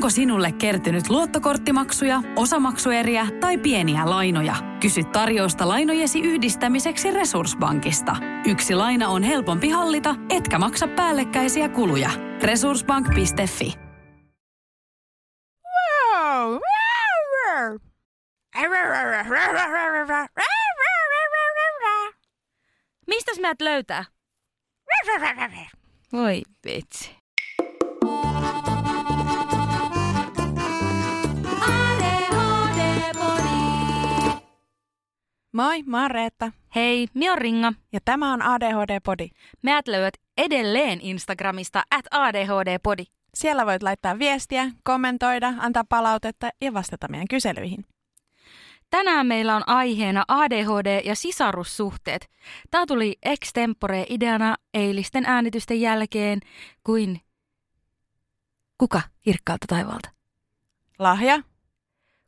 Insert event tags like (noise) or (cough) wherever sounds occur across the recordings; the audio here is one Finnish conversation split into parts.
Onko sinulle kertynyt luottokorttimaksuja, osamaksueriä tai pieniä lainoja? Kysy tarjousta lainojesi yhdistämiseksi Resurssbankista. Yksi laina on helpompi hallita, etkä maksa päällekkäisiä kuluja. Resurssbank.fi Wow. Mistäs meidät löytää? Voi vitsi. Moi, mä oon Reetta. Hei, mi on Ringa. Ja tämä on ADHD-podi. Meidät löydät edelleen Instagramista at ADHD-podi. Siellä voit laittaa viestiä, kommentoida, antaa palautetta ja vastata meidän kyselyihin. Tänään meillä on aiheena ADHD ja sisarussuhteet. Tämä tuli extempore ideana eilisten äänitysten jälkeen kuin kuka kirkkaalta taivaalta? Lahja,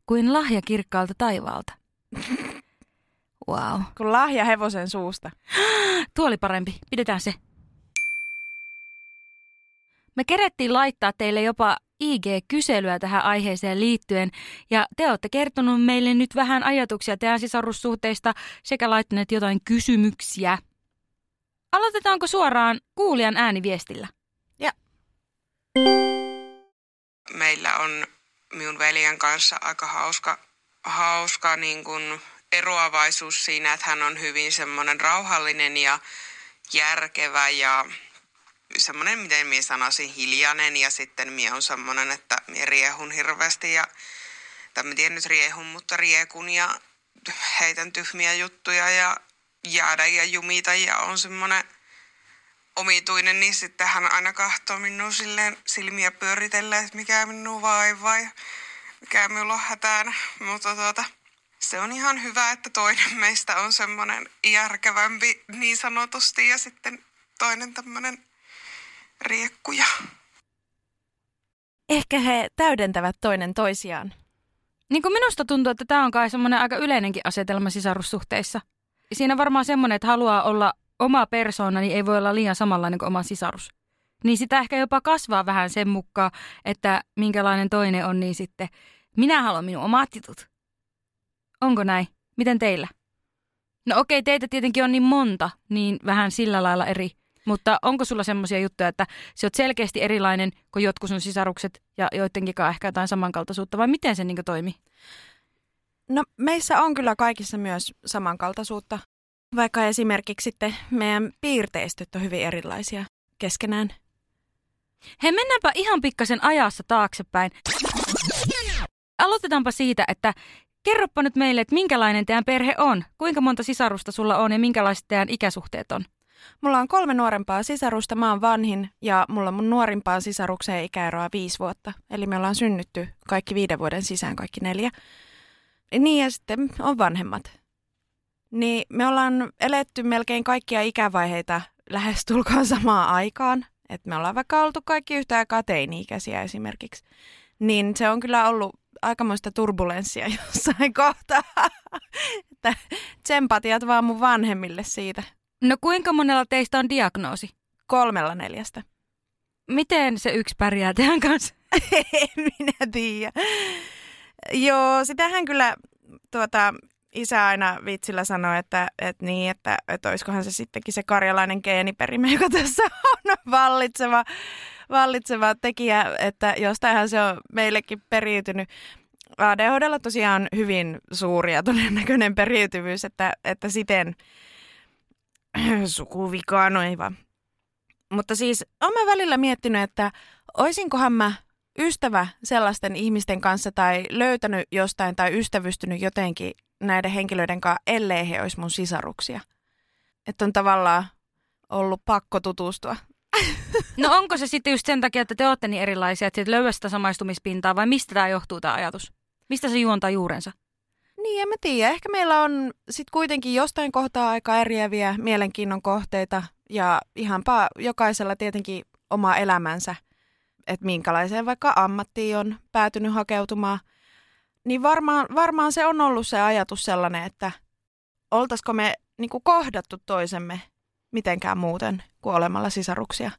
Kuin lahja kirkkaalta taivaalta. (laughs) Wow. kun lahja hevosen suusta. (gasps) Tuo oli parempi. Pidetään se. Me kerettiin laittaa teille jopa IG-kyselyä tähän aiheeseen liittyen, ja te olette kertonut meille nyt vähän ajatuksia teidän sisarussuhteista sekä laittaneet jotain kysymyksiä. Aloitetaanko suoraan kuulijan ääniviestillä? meillä on minun veljen kanssa aika hauska, hauska niin kuin eroavaisuus siinä, että hän on hyvin semmoinen rauhallinen ja järkevä ja semmoinen, miten minä sanoisin, hiljainen ja sitten minä on semmoinen, että minä riehun hirveästi ja tai mä tiedän nyt riehun, mutta riekun ja heitän tyhmiä juttuja ja jäädä ja jumita ja on semmoinen omituinen, niin sitten hän aina katsoo minua silleen silmiä pyöritellen, että mikä minua vaivaa ja mikä minulla on hätänä. Mutta tuota, se on ihan hyvä, että toinen meistä on semmoinen järkevämpi niin sanotusti ja sitten toinen tämmöinen riekkuja. Ehkä he täydentävät toinen toisiaan. Niin kuin minusta tuntuu, että tämä on kai semmoinen aika yleinenkin asetelma sisarussuhteissa. Siinä varmaan semmoinen, että haluaa olla oma persoona, niin ei voi olla liian samanlainen kuin oma sisarus. Niin sitä ehkä jopa kasvaa vähän sen mukaan, että minkälainen toinen on, niin sitten minä haluan minun omat jutut. Onko näin? Miten teillä? No okei, teitä tietenkin on niin monta, niin vähän sillä lailla eri. Mutta onko sulla semmoisia juttuja, että sä oot selkeästi erilainen kuin jotkut sun sisarukset ja joidenkin ehkä jotain samankaltaisuutta, vai miten se niin toimii? No meissä on kyllä kaikissa myös samankaltaisuutta, vaikka esimerkiksi sitten meidän piirteistöt on hyvin erilaisia keskenään. Hei, mennäänpä ihan pikkasen ajassa taaksepäin. Aloitetaanpa siitä, että kerropa nyt meille, että minkälainen teidän perhe on. Kuinka monta sisarusta sulla on ja minkälaiset teidän ikäsuhteet on? Mulla on kolme nuorempaa sisarusta, mä oon vanhin ja mulla on mun nuorimpaan sisarukseen ikäeroa viisi vuotta. Eli me ollaan synnytty kaikki viiden vuoden sisään, kaikki neljä. Niin ja sitten on vanhemmat. Niin me ollaan eletty melkein kaikkia ikävaiheita lähestulkoon samaan aikaan. Että me ollaan vaikka oltu kaikki yhtä aikaa teini-ikäisiä esimerkiksi. Niin se on kyllä ollut aikamoista turbulenssia (laughs) jossain kohtaa. että tsempatiat vaan mun vanhemmille siitä. No kuinka monella teistä on diagnoosi? Kolmella neljästä. Miten se yksi pärjää teidän kanssa? (laughs) en minä tiedä. Joo, sitähän kyllä tuota, isä aina vitsillä sanoi, että, että niin, että, että olisikohan se sittenkin se karjalainen geeniperimä, joka tässä on vallitseva, vallitseva tekijä, että jostainhan se on meillekin periytynyt. ADHDlla tosiaan on hyvin suuri ja todennäköinen periytyvyys, että, että siten (clears throat) sukuvikaa, no ei vaan. Mutta siis olen välillä miettinyt, että oisinkohan mä ystävä sellaisten ihmisten kanssa tai löytänyt jostain tai ystävystynyt jotenkin näiden henkilöiden kanssa, ellei he olisi mun sisaruksia. Että on tavallaan ollut pakko tutustua. (laughs) No onko se sitten just sen takia, että te olette niin erilaisia, että löydä sitä samaistumispintaa vai mistä tämä johtuu tämä ajatus? Mistä se juontaa juurensa? Niin, en mä tiedä. Ehkä meillä on sitten kuitenkin jostain kohtaa aika eriäviä mielenkiinnon kohteita ja ihanpa jokaisella tietenkin oma elämänsä, että minkälaiseen vaikka ammattiin on päätynyt hakeutumaan. Niin varmaan, varmaan se on ollut se ajatus sellainen, että oltaisiko me niin kohdattu toisemme mitenkään muuten kuin olemalla sisaruksia.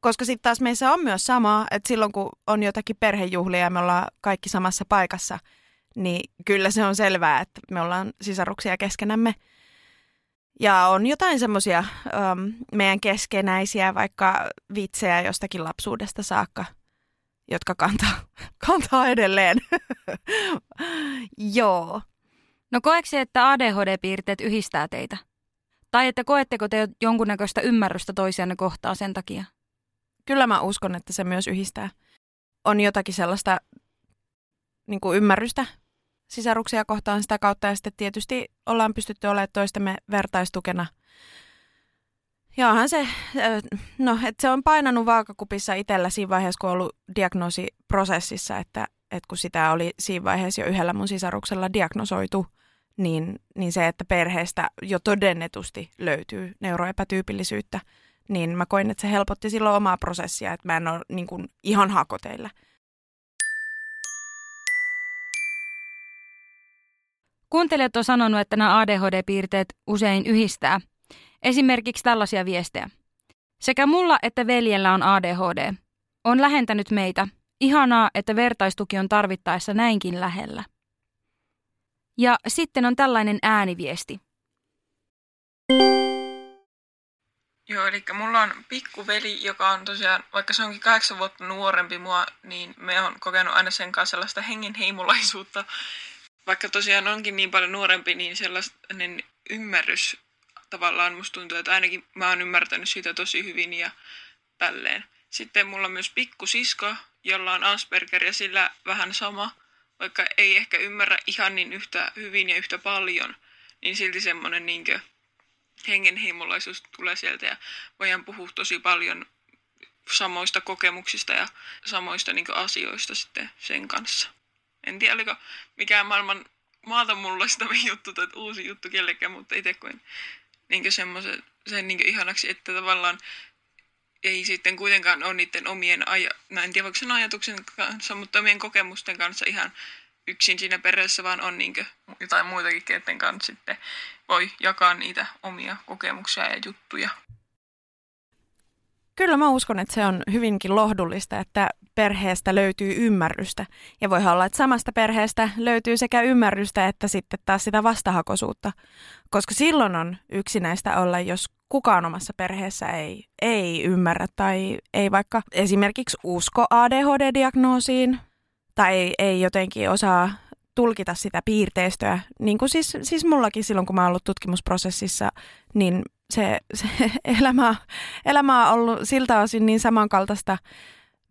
Koska sitten taas meissä on myös sama, että silloin kun on jotakin perhejuhlia ja me ollaan kaikki samassa paikassa, niin kyllä se on selvää, että me ollaan sisaruksia keskenämme. Ja on jotain semmoisia um, meidän keskenäisiä vaikka vitsejä jostakin lapsuudesta saakka, jotka kantaa, (laughs) kantaa edelleen. (laughs) Joo. No koeksi, että ADHD-piirteet yhdistää teitä? Tai että koetteko te jonkunnäköistä ymmärrystä toisianne kohtaa sen takia? Kyllä mä uskon, että se myös yhdistää. On jotakin sellaista niin kuin ymmärrystä sisaruksia kohtaan sitä kautta ja sitten tietysti ollaan pystytty olemaan toistemme vertaistukena. Ja se, no, että se on painanut vaakakupissa itsellä siinä vaiheessa, kun on ollut diagnoosiprosessissa, että, että kun sitä oli siinä vaiheessa jo yhdellä mun sisaruksella diagnosoitu, niin, niin se, että perheestä jo todennetusti löytyy neuroepätyypillisyyttä, niin mä koin, että se helpotti silloin omaa prosessia, että mä en ole niin kuin, ihan hakoteilla. Kuuntelijat on sanonut, että nämä ADHD-piirteet usein yhdistää. Esimerkiksi tällaisia viestejä. Sekä mulla että veljellä on ADHD. On lähentänyt meitä. Ihanaa, että vertaistuki on tarvittaessa näinkin lähellä. Ja sitten on tällainen ääniviesti. Joo, eli mulla on pikkuveli, joka on tosiaan, vaikka se onkin kahdeksan vuotta nuorempi mua, niin me on kokenut aina sen kanssa sellaista hengenheimolaisuutta. Vaikka tosiaan onkin niin paljon nuorempi, niin sellainen ymmärrys tavallaan musta tuntuu, että ainakin mä oon ymmärtänyt sitä tosi hyvin ja tälleen. Sitten mulla on myös pikkusisko, jolla on Asperger ja sillä vähän sama, vaikka ei ehkä ymmärrä ihan niin yhtä hyvin ja yhtä paljon, niin silti semmoinen niinkö hengenheimolaisuus tulee sieltä ja voidaan puhua tosi paljon samoista kokemuksista ja samoista niin asioista sitten sen kanssa. En tiedä, oliko mikään maailman maata mullistava (laughs) juttu tai uusi juttu kellekään, mutta itse koin niin semmoisen sen niin ihanaksi, että tavallaan ei sitten kuitenkaan ole niiden omien, aja, no en tiedä sen ajatuksen kanssa, mutta omien kokemusten kanssa ihan yksin siinä perheessä, vaan on niin jotain muitakin, keiden kanssa sitten voi jakaa niitä omia kokemuksia ja juttuja. Kyllä mä uskon, että se on hyvinkin lohdullista, että perheestä löytyy ymmärrystä. Ja voi olla, että samasta perheestä löytyy sekä ymmärrystä että sitten taas sitä vastahakoisuutta. Koska silloin on yksinäistä olla, jos kukaan omassa perheessä ei, ei ymmärrä tai ei vaikka esimerkiksi usko ADHD-diagnoosiin tai ei, ei jotenkin osaa tulkita sitä piirteistöä. Niin kuin siis, siis mullakin silloin, kun mä oon ollut tutkimusprosessissa, niin se, se (laughs) elämä, elämä on ollut siltä osin niin samankaltaista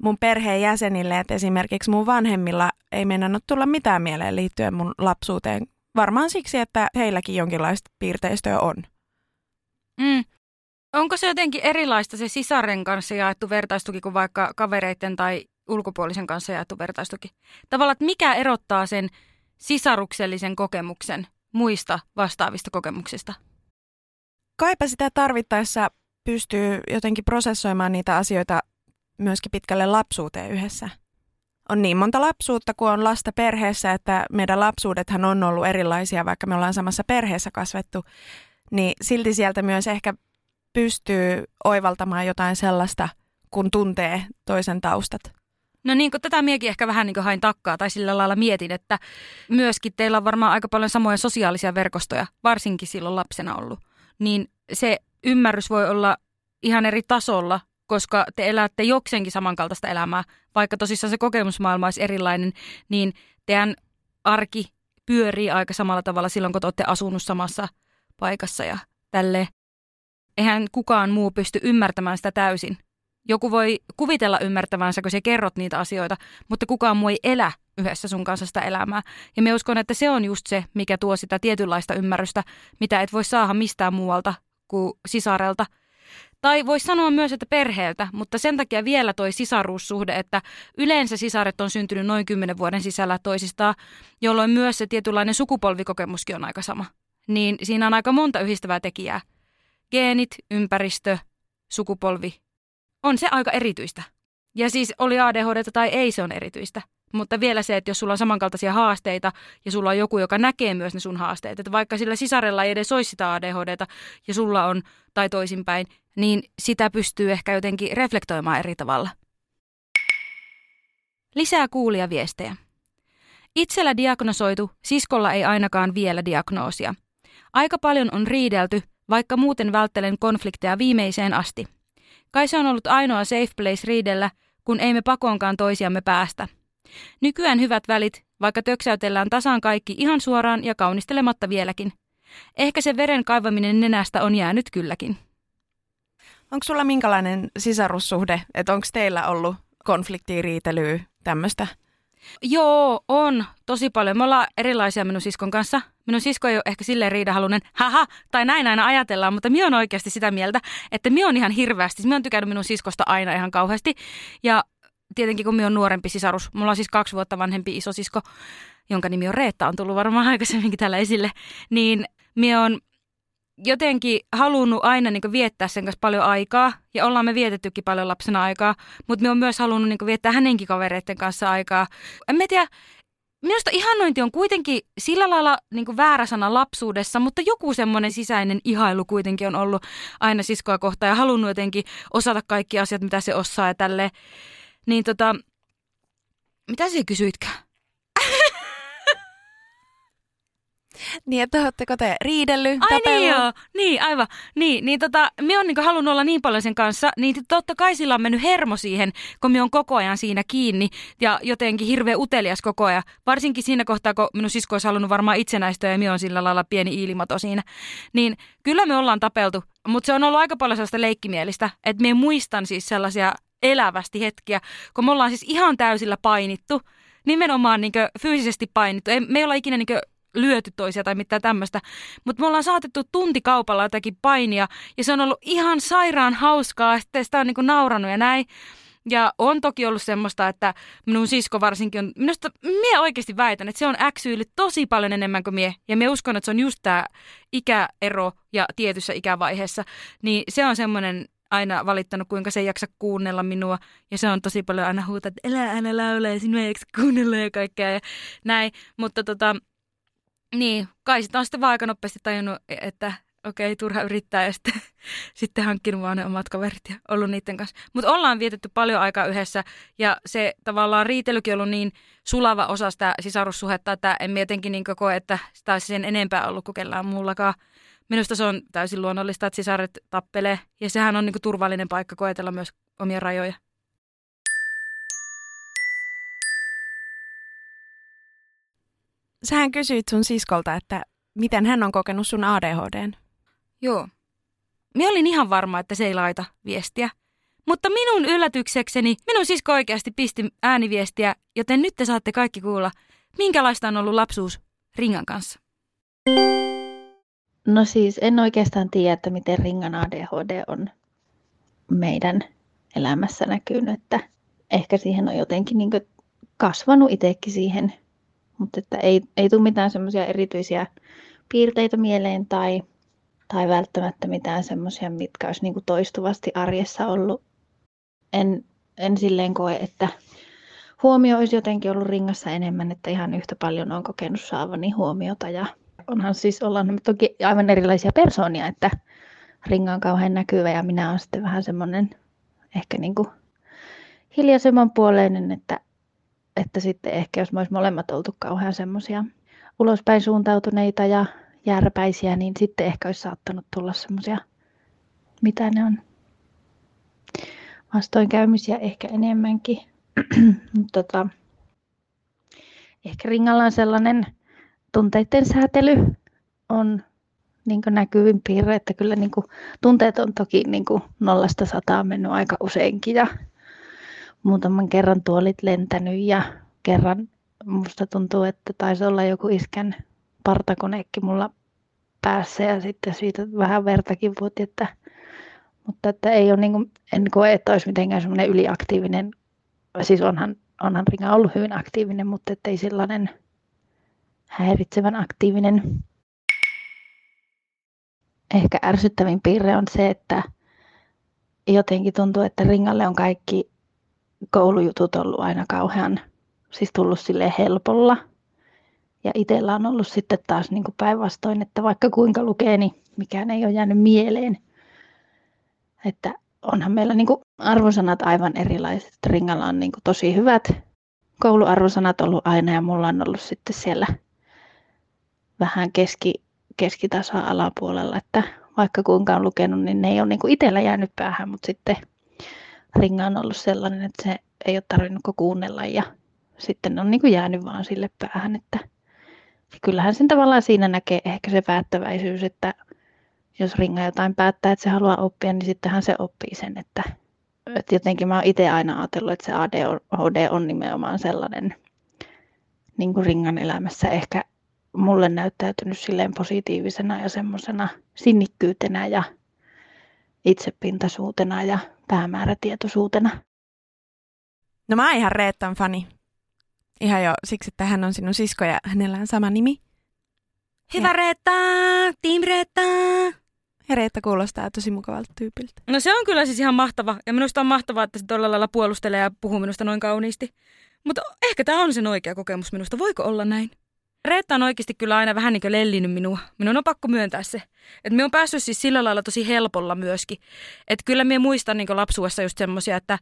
mun perheen jäsenille, että esimerkiksi mun vanhemmilla ei mennä tulla mitään mieleen liittyen mun lapsuuteen. Varmaan siksi, että heilläkin jonkinlaista piirteistöä on. Mm. Onko se jotenkin erilaista se sisaren kanssa jaettu vertaistuki kuin vaikka kavereiden tai ulkopuolisen kanssa jaettu vertaistuki? Tavallaan, että mikä erottaa sen sisaruksellisen kokemuksen muista vastaavista kokemuksista? Kaipa sitä tarvittaessa pystyy jotenkin prosessoimaan niitä asioita myöskin pitkälle lapsuuteen yhdessä. On niin monta lapsuutta, kun on lasta perheessä, että meidän lapsuudethan on ollut erilaisia, vaikka me ollaan samassa perheessä kasvettu, niin silti sieltä myös ehkä pystyy oivaltamaan jotain sellaista, kun tuntee toisen taustat. No niin kuin tätä miekin ehkä vähän niin kuin hain takkaa tai sillä lailla mietin, että myöskin teillä on varmaan aika paljon samoja sosiaalisia verkostoja, varsinkin silloin lapsena ollut. Niin se ymmärrys voi olla ihan eri tasolla, koska te elätte jokseenkin samankaltaista elämää. Vaikka tosissaan se kokemusmaailma olisi erilainen, niin teidän arki pyörii aika samalla tavalla silloin, kun te olette asunut samassa paikassa ja tälleen. Eihän kukaan muu pysty ymmärtämään sitä täysin. Joku voi kuvitella ymmärtävänsä, kun sä kerrot niitä asioita, mutta kukaan muu ei elä yhdessä sun kanssa sitä elämää. Ja me uskon, että se on just se, mikä tuo sitä tietynlaista ymmärrystä, mitä et voi saada mistään muualta kuin sisarelta. Tai voisi sanoa myös, että perheeltä, mutta sen takia vielä toi sisaruussuhde, että yleensä sisaret on syntynyt noin kymmenen vuoden sisällä toisistaan, jolloin myös se tietynlainen sukupolvikokemuskin on aika sama. Niin siinä on aika monta yhdistävää tekijää. Geenit, ympäristö, sukupolvi, on se aika erityistä. Ja siis oli ADHD tai ei, se on erityistä. Mutta vielä se, että jos sulla on samankaltaisia haasteita ja sulla on joku, joka näkee myös ne sun haasteet, että vaikka sillä sisarella ei edes olisi sitä ADHDta ja sulla on tai toisinpäin, niin sitä pystyy ehkä jotenkin reflektoimaan eri tavalla. Lisää kuulijaviestejä. Itsellä diagnosoitu, siskolla ei ainakaan vielä diagnoosia. Aika paljon on riidelty, vaikka muuten välttelen konflikteja viimeiseen asti. Kai se on ollut ainoa safe place riidellä, kun ei me pakoonkaan toisiamme päästä. Nykyään hyvät välit, vaikka töksäytellään tasan kaikki ihan suoraan ja kaunistelematta vieläkin. Ehkä se veren kaivaminen nenästä on jäänyt kylläkin. Onko sulla minkälainen sisarussuhde, että onko teillä ollut konfliktia, riitelyä, tämmöistä? Joo, on tosi paljon. Me ollaan erilaisia minun siskon kanssa. Minun sisko ei ole ehkä silleen riidahalunen, haha, tai näin aina ajatellaan, mutta minä on oikeasti sitä mieltä, että minä on ihan hirveästi. Minä on tykännyt minun siskosta aina ihan kauheasti. Ja tietenkin kun minä on nuorempi sisarus, mulla on siis kaksi vuotta vanhempi isosisko, jonka nimi on Reetta, on tullut varmaan aikaisemminkin täällä esille, niin minä on jotenkin halunnut aina niin viettää sen kanssa paljon aikaa, ja ollaan me vietettykin paljon lapsena aikaa, mutta me on myös halunnut niin viettää hänenkin kavereiden kanssa aikaa. En mä tiedä, minusta ihannointi on kuitenkin sillä lailla niin väärä sana lapsuudessa, mutta joku semmoinen sisäinen ihailu kuitenkin on ollut aina siskoa kohtaan ja halunnut jotenkin osata kaikki asiat, mitä se osaa ja tälleen. Niin tota, mitä sä kysyitkään? Niin, että oletteko te riidellyt, Ai niin tapellut? niin joo, niin aivan. Niin, niin tota, me on niinku halunnut olla niin paljon sen kanssa, niin totta kai sillä on mennyt hermo siihen, kun me on koko ajan siinä kiinni ja jotenkin hirveän utelias koko ajan. Varsinkin siinä kohtaa, kun minun sisko olisi halunnut varmaan itsenäistöä ja me on sillä lailla pieni iilimato siinä. Niin kyllä me ollaan tapeltu, mutta se on ollut aika paljon sellaista leikkimielistä, että me muistan siis sellaisia elävästi hetkiä, kun me ollaan siis ihan täysillä painittu, nimenomaan niin fyysisesti painittu. Ei, me ei olla ikinä niin lyöty toisia tai mitään tämmöistä. Mutta me ollaan saatettu tuntikaupalla jotakin painia ja se on ollut ihan sairaan hauskaa. Sitten sitä on niinku nauranut ja näin. Ja on toki ollut semmoista, että minun sisko varsinkin on, minusta mie oikeasti väitän, että se on äksyillyt tosi paljon enemmän kuin mie. Ja me uskon, että se on just tämä ikäero ja tietyssä ikävaiheessa. Niin se on semmoinen aina valittanut, kuinka se ei jaksa kuunnella minua. Ja se on tosi paljon aina huuta, että elä aina laulaa ja sinua ei jaksa kuunnella ja kaikkea ja näin. Mutta tota, niin, kai sitä on sitten vaan aika nopeasti tajunnut, että okei, turha yrittää ja sitten, (laughs) sitten hankkinut vaan ne omat kaverit ja ollut niiden kanssa. Mutta ollaan vietetty paljon aikaa yhdessä ja se tavallaan riitelykin ollut niin sulava osa sitä sisarussuhetta, että en jotenkin niin koe, että sitä olisi sen enempää ollut kuin kellään muullakaan. Minusta se on täysin luonnollista, että sisaret tappelee ja sehän on niin turvallinen paikka koetella myös omia rajoja. Sähän kysyit sun siskolta, että miten hän on kokenut sun ADHDn. Joo. Minä olin ihan varma, että se ei laita viestiä. Mutta minun yllätyksekseni minun sisko oikeasti pisti ääniviestiä, joten nyt te saatte kaikki kuulla, minkälaista on ollut lapsuus Ringan kanssa. No siis en oikeastaan tiedä, että miten Ringan ADHD on meidän elämässä näkynyt, että ehkä siihen on jotenkin niin kasvanut itsekin siihen mutta että ei, ei tule mitään semmoisia erityisiä piirteitä mieleen tai, tai välttämättä mitään semmoisia, mitkä olisi niin toistuvasti arjessa ollut. En, en silleen koe, että huomio olisi jotenkin ollut ringassa enemmän, että ihan yhtä paljon on kokenut saavani huomiota ja onhan siis, ollaan toki aivan erilaisia persoonia, että ringa on kauhean näkyvä ja minä olen sitten vähän semmoinen ehkä niin kuin hiljaisemman puoleinen, että että sitten ehkä jos me olisi molemmat oltu kauhean semmoisia ulospäin suuntautuneita ja järpäisiä, niin sitten ehkä olisi saattanut tulla semmoisia, mitä ne on, vastoinkäymisiä ehkä enemmänkin. (clears throat) Mutta tota, ehkä ringalla on sellainen tunteiden säätely on niin näkyvin piirre, että kyllä niin kuin, tunteet on toki niin kuin nollasta sataan mennyt aika useinkin ja muutaman kerran tuolit lentänyt ja kerran musta tuntuu, että taisi olla joku iskän partakoneekki mulla päässä ja sitten siitä vähän vertakin vuoti, että, mutta että ei ole niin kuin, en koe, että olisi mitenkään semmoinen yliaktiivinen, siis onhan, onhan Ringa ollut hyvin aktiivinen, mutta ei sellainen häiritsevän aktiivinen. Ehkä ärsyttävin piirre on se, että jotenkin tuntuu, että Ringalle on kaikki koulujutut ollut aina kauhean, siis tullut sille helpolla. Ja itsellä on ollut sitten taas niin päinvastoin, että vaikka kuinka lukee, niin mikään ei ole jäänyt mieleen. Että onhan meillä niin kuin arvosanat aivan erilaiset. Ringalla on niin kuin tosi hyvät kouluarvosanat ollut aina ja mulla on ollut sitten siellä vähän keski, keskitasa alapuolella, että vaikka kuinka on lukenut, niin ne ei ole niin kuin itsellä jäänyt päähän, mutta sitten ringa on ollut sellainen, että se ei ole tarvinnut kuunnella ja sitten on niin kuin jäänyt vaan sille päähän, että kyllähän sen tavallaan siinä näkee ehkä se päättäväisyys, että jos ringa jotain päättää, että se haluaa oppia, niin sittenhän se oppii sen, että, että jotenkin mä oon itse aina ajatellut, että se ADHD on nimenomaan sellainen niin kuin ringan elämässä ehkä mulle näyttäytynyt silleen positiivisena ja semmoisena sinnikkyytenä ja itsepintaisuutena ja päämäärätietoisuutena. No mä oon ihan Reettan fani. Ihan jo siksi, että hän on sinun sisko ja hänellä on sama nimi. Hyvä ja. Reetta! Team Reetta! Ja Reetta kuulostaa tosi mukavalta tyypiltä. No se on kyllä siis ihan mahtava. Ja minusta on mahtavaa, että se tuolla lailla puolustelee ja puhuu minusta noin kauniisti. Mutta ehkä tämä on sen oikea kokemus minusta. Voiko olla näin? Reetta on oikeasti kyllä aina vähän niin kuin lellinyt minua. Minun on pakko myöntää se. Että me on päässyt siis sillä lailla tosi helpolla myöskin. Että kyllä me muistan niin lapsuudessa just semmoisia, että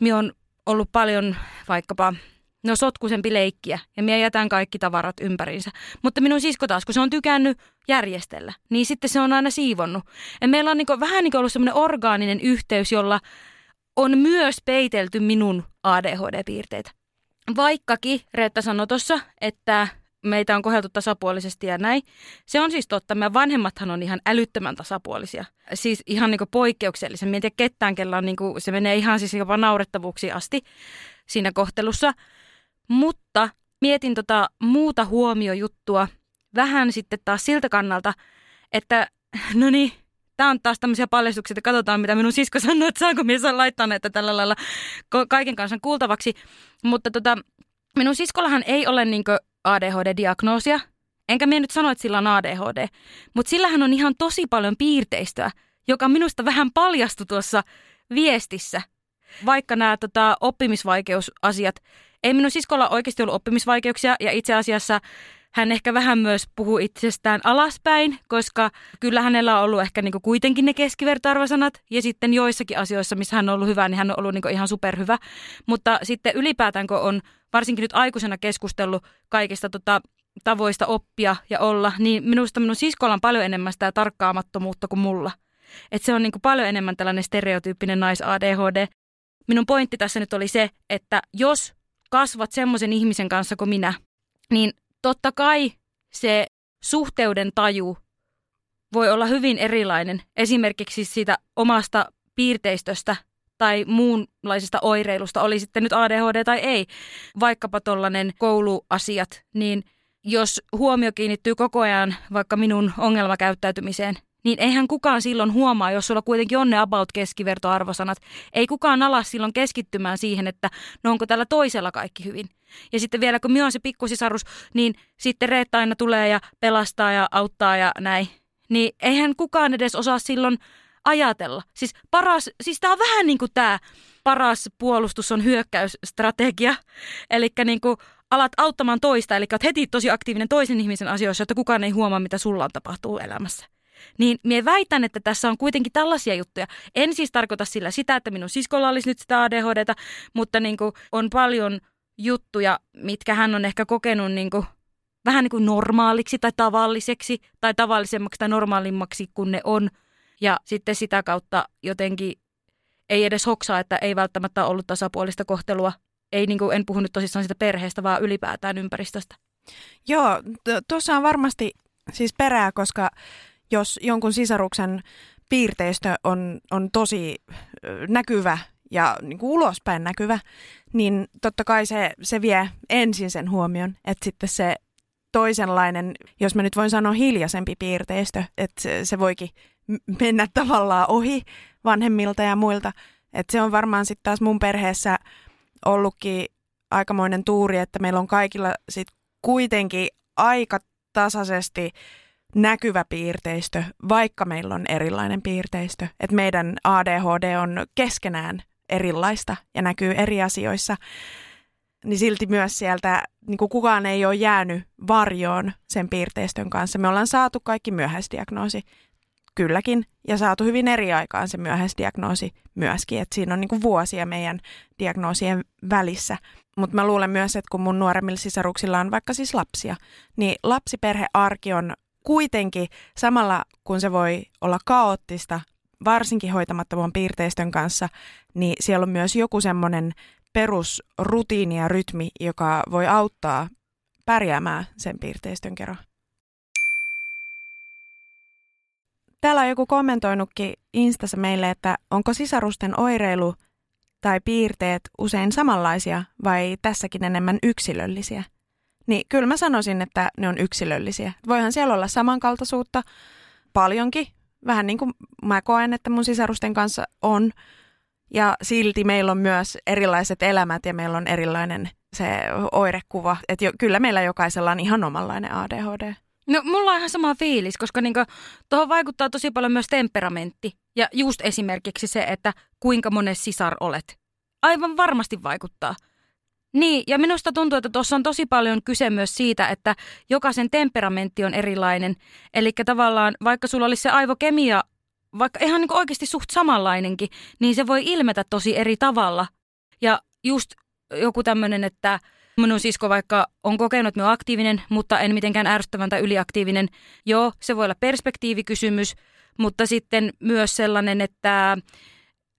me on ollut paljon vaikkapa no sotkuisempi leikkiä ja minä jätän kaikki tavarat ympäriinsä. Mutta minun sisko taas, kun se on tykännyt järjestellä, niin sitten se on aina siivonnut. Ja meillä on niin vähän niin ollut semmoinen orgaaninen yhteys, jolla on myös peitelty minun ADHD-piirteitä. Vaikkakin Reetta sanoi tuossa, että meitä on kohdeltu tasapuolisesti ja näin. Se on siis totta. Meidän vanhemmathan on ihan älyttömän tasapuolisia. Siis ihan niin poikkeuksellisen. Mietin, että ketään, kella on niin kuin, se menee ihan siis jopa naurettavuuksiin asti siinä kohtelussa. Mutta mietin tota muuta huomiojuttua vähän sitten taas siltä kannalta, että no niin, tämä on taas tämmöisiä paljastuksia, että katsotaan mitä minun sisko sanoo, että saanko mies laittaa näitä tällä lailla kaiken kanssa kuultavaksi. Mutta tota, minun siskollahan ei ole niinkö ADHD-diagnoosia, enkä minä nyt sano, että sillä on ADHD, mutta sillähän on ihan tosi paljon piirteistöä, joka minusta vähän paljastui tuossa viestissä. Vaikka nämä tota, oppimisvaikeusasiat, ei minun siskolla oikeasti ollut oppimisvaikeuksia ja itse asiassa hän ehkä vähän myös puhuu itsestään alaspäin, koska kyllä hänellä on ollut ehkä niinku kuitenkin ne keskivertoarvosanat ja sitten joissakin asioissa, missä hän on ollut hyvä, niin hän on ollut niinku ihan superhyvä. Mutta sitten ylipäätään, kun on varsinkin nyt aikuisena keskustellut kaikista tota, tavoista oppia ja olla, niin minusta minun siskolla on paljon enemmän sitä tarkkaamattomuutta kuin mulla. Et se on niinku paljon enemmän tällainen stereotyyppinen nais-ADHD. Minun pointti tässä nyt oli se, että jos kasvat semmoisen ihmisen kanssa kuin minä, niin totta kai se suhteuden taju voi olla hyvin erilainen esimerkiksi siitä omasta piirteistöstä tai muunlaisesta oireilusta, oli sitten nyt ADHD tai ei, vaikkapa tuollainen kouluasiat, niin jos huomio kiinnittyy koko ajan vaikka minun ongelmakäyttäytymiseen, niin eihän kukaan silloin huomaa, jos sulla kuitenkin on ne about keskivertoarvosanat. Ei kukaan ala silloin keskittymään siihen, että no onko tällä toisella kaikki hyvin. Ja sitten vielä kun minä on se pikkusisarus, niin sitten Reetta aina tulee ja pelastaa ja auttaa ja näin. Niin eihän kukaan edes osaa silloin ajatella. Siis paras, siis tämä on vähän niin kuin tämä paras puolustus on hyökkäysstrategia. Eli niin kuin alat auttamaan toista, eli olet heti tosi aktiivinen toisen ihmisen asioissa, että kukaan ei huomaa, mitä sulla on tapahtuu elämässä. Niin minä väitän, että tässä on kuitenkin tällaisia juttuja. En siis tarkoita sillä sitä, että minun siskolla olisi nyt sitä ADHDta, mutta niin kuin on paljon juttuja, mitkä hän on ehkä kokenut niin kuin vähän niin kuin normaaliksi tai tavalliseksi tai tavallisemmaksi tai normaalimmaksi kuin ne on. Ja sitten sitä kautta jotenkin ei edes hoksaa, että ei välttämättä ollut tasapuolista kohtelua. Ei niin kuin, en puhu nyt tosissaan sitä perheestä, vaan ylipäätään ympäristöstä. Joo, tuossa on varmasti siis perää, koska jos jonkun sisaruksen piirteistö on, on tosi näkyvä ja niin kuin ulospäin näkyvä, niin totta kai se, se vie ensin sen huomion, että sitten se toisenlainen, jos mä nyt voin sanoa hiljaisempi piirteistö, että se, se voikin mennä tavallaan ohi vanhemmilta ja muilta. Että se on varmaan sitten taas mun perheessä ollutkin aikamoinen tuuri, että meillä on kaikilla sitten kuitenkin aika tasaisesti näkyvä piirteistö, vaikka meillä on erilainen piirteistö. Että meidän ADHD on keskenään erilaista ja näkyy eri asioissa. Niin silti myös sieltä niin kuin kukaan ei ole jäänyt varjoon sen piirteistön kanssa. Me ollaan saatu kaikki myöhäisdiagnoosi kylläkin, ja saatu hyvin eri aikaan se myöhäisdiagnoosi myöskin, että siinä on niin kuin vuosia meidän diagnoosien välissä. Mutta mä luulen myös, että kun mun nuoremmilla sisaruksilla on vaikka siis lapsia, niin lapsiperhearki on kuitenkin samalla, kun se voi olla kaoottista, varsinkin hoitamattoman piirteistön kanssa, niin siellä on myös joku semmoinen perusrutiini ja rytmi, joka voi auttaa pärjäämään sen piirteistön kerran. Täällä on joku kommentoinutkin Instassa meille, että onko sisarusten oireilu tai piirteet usein samanlaisia vai tässäkin enemmän yksilöllisiä? Niin kyllä mä sanoisin, että ne on yksilöllisiä. Voihan siellä olla samankaltaisuutta paljonkin, vähän niin kuin mä koen, että mun sisarusten kanssa on. Ja silti meillä on myös erilaiset elämät ja meillä on erilainen se oirekuva. Että kyllä meillä jokaisella on ihan omanlainen ADHD. No mulla on ihan sama fiilis, koska niinku, tuohon vaikuttaa tosi paljon myös temperamentti. Ja just esimerkiksi se, että kuinka monen sisar olet. Aivan varmasti vaikuttaa. Niin, ja minusta tuntuu, että tuossa on tosi paljon kyse myös siitä, että jokaisen temperamentti on erilainen. Eli tavallaan, vaikka sulla olisi se aivokemia, vaikka ihan niin oikeasti suht samanlainenkin, niin se voi ilmetä tosi eri tavalla. Ja just joku tämmöinen, että minun sisko vaikka on kokenut, että aktiivinen, mutta en mitenkään ärsyttävän tai yliaktiivinen. Joo, se voi olla perspektiivikysymys, mutta sitten myös sellainen, että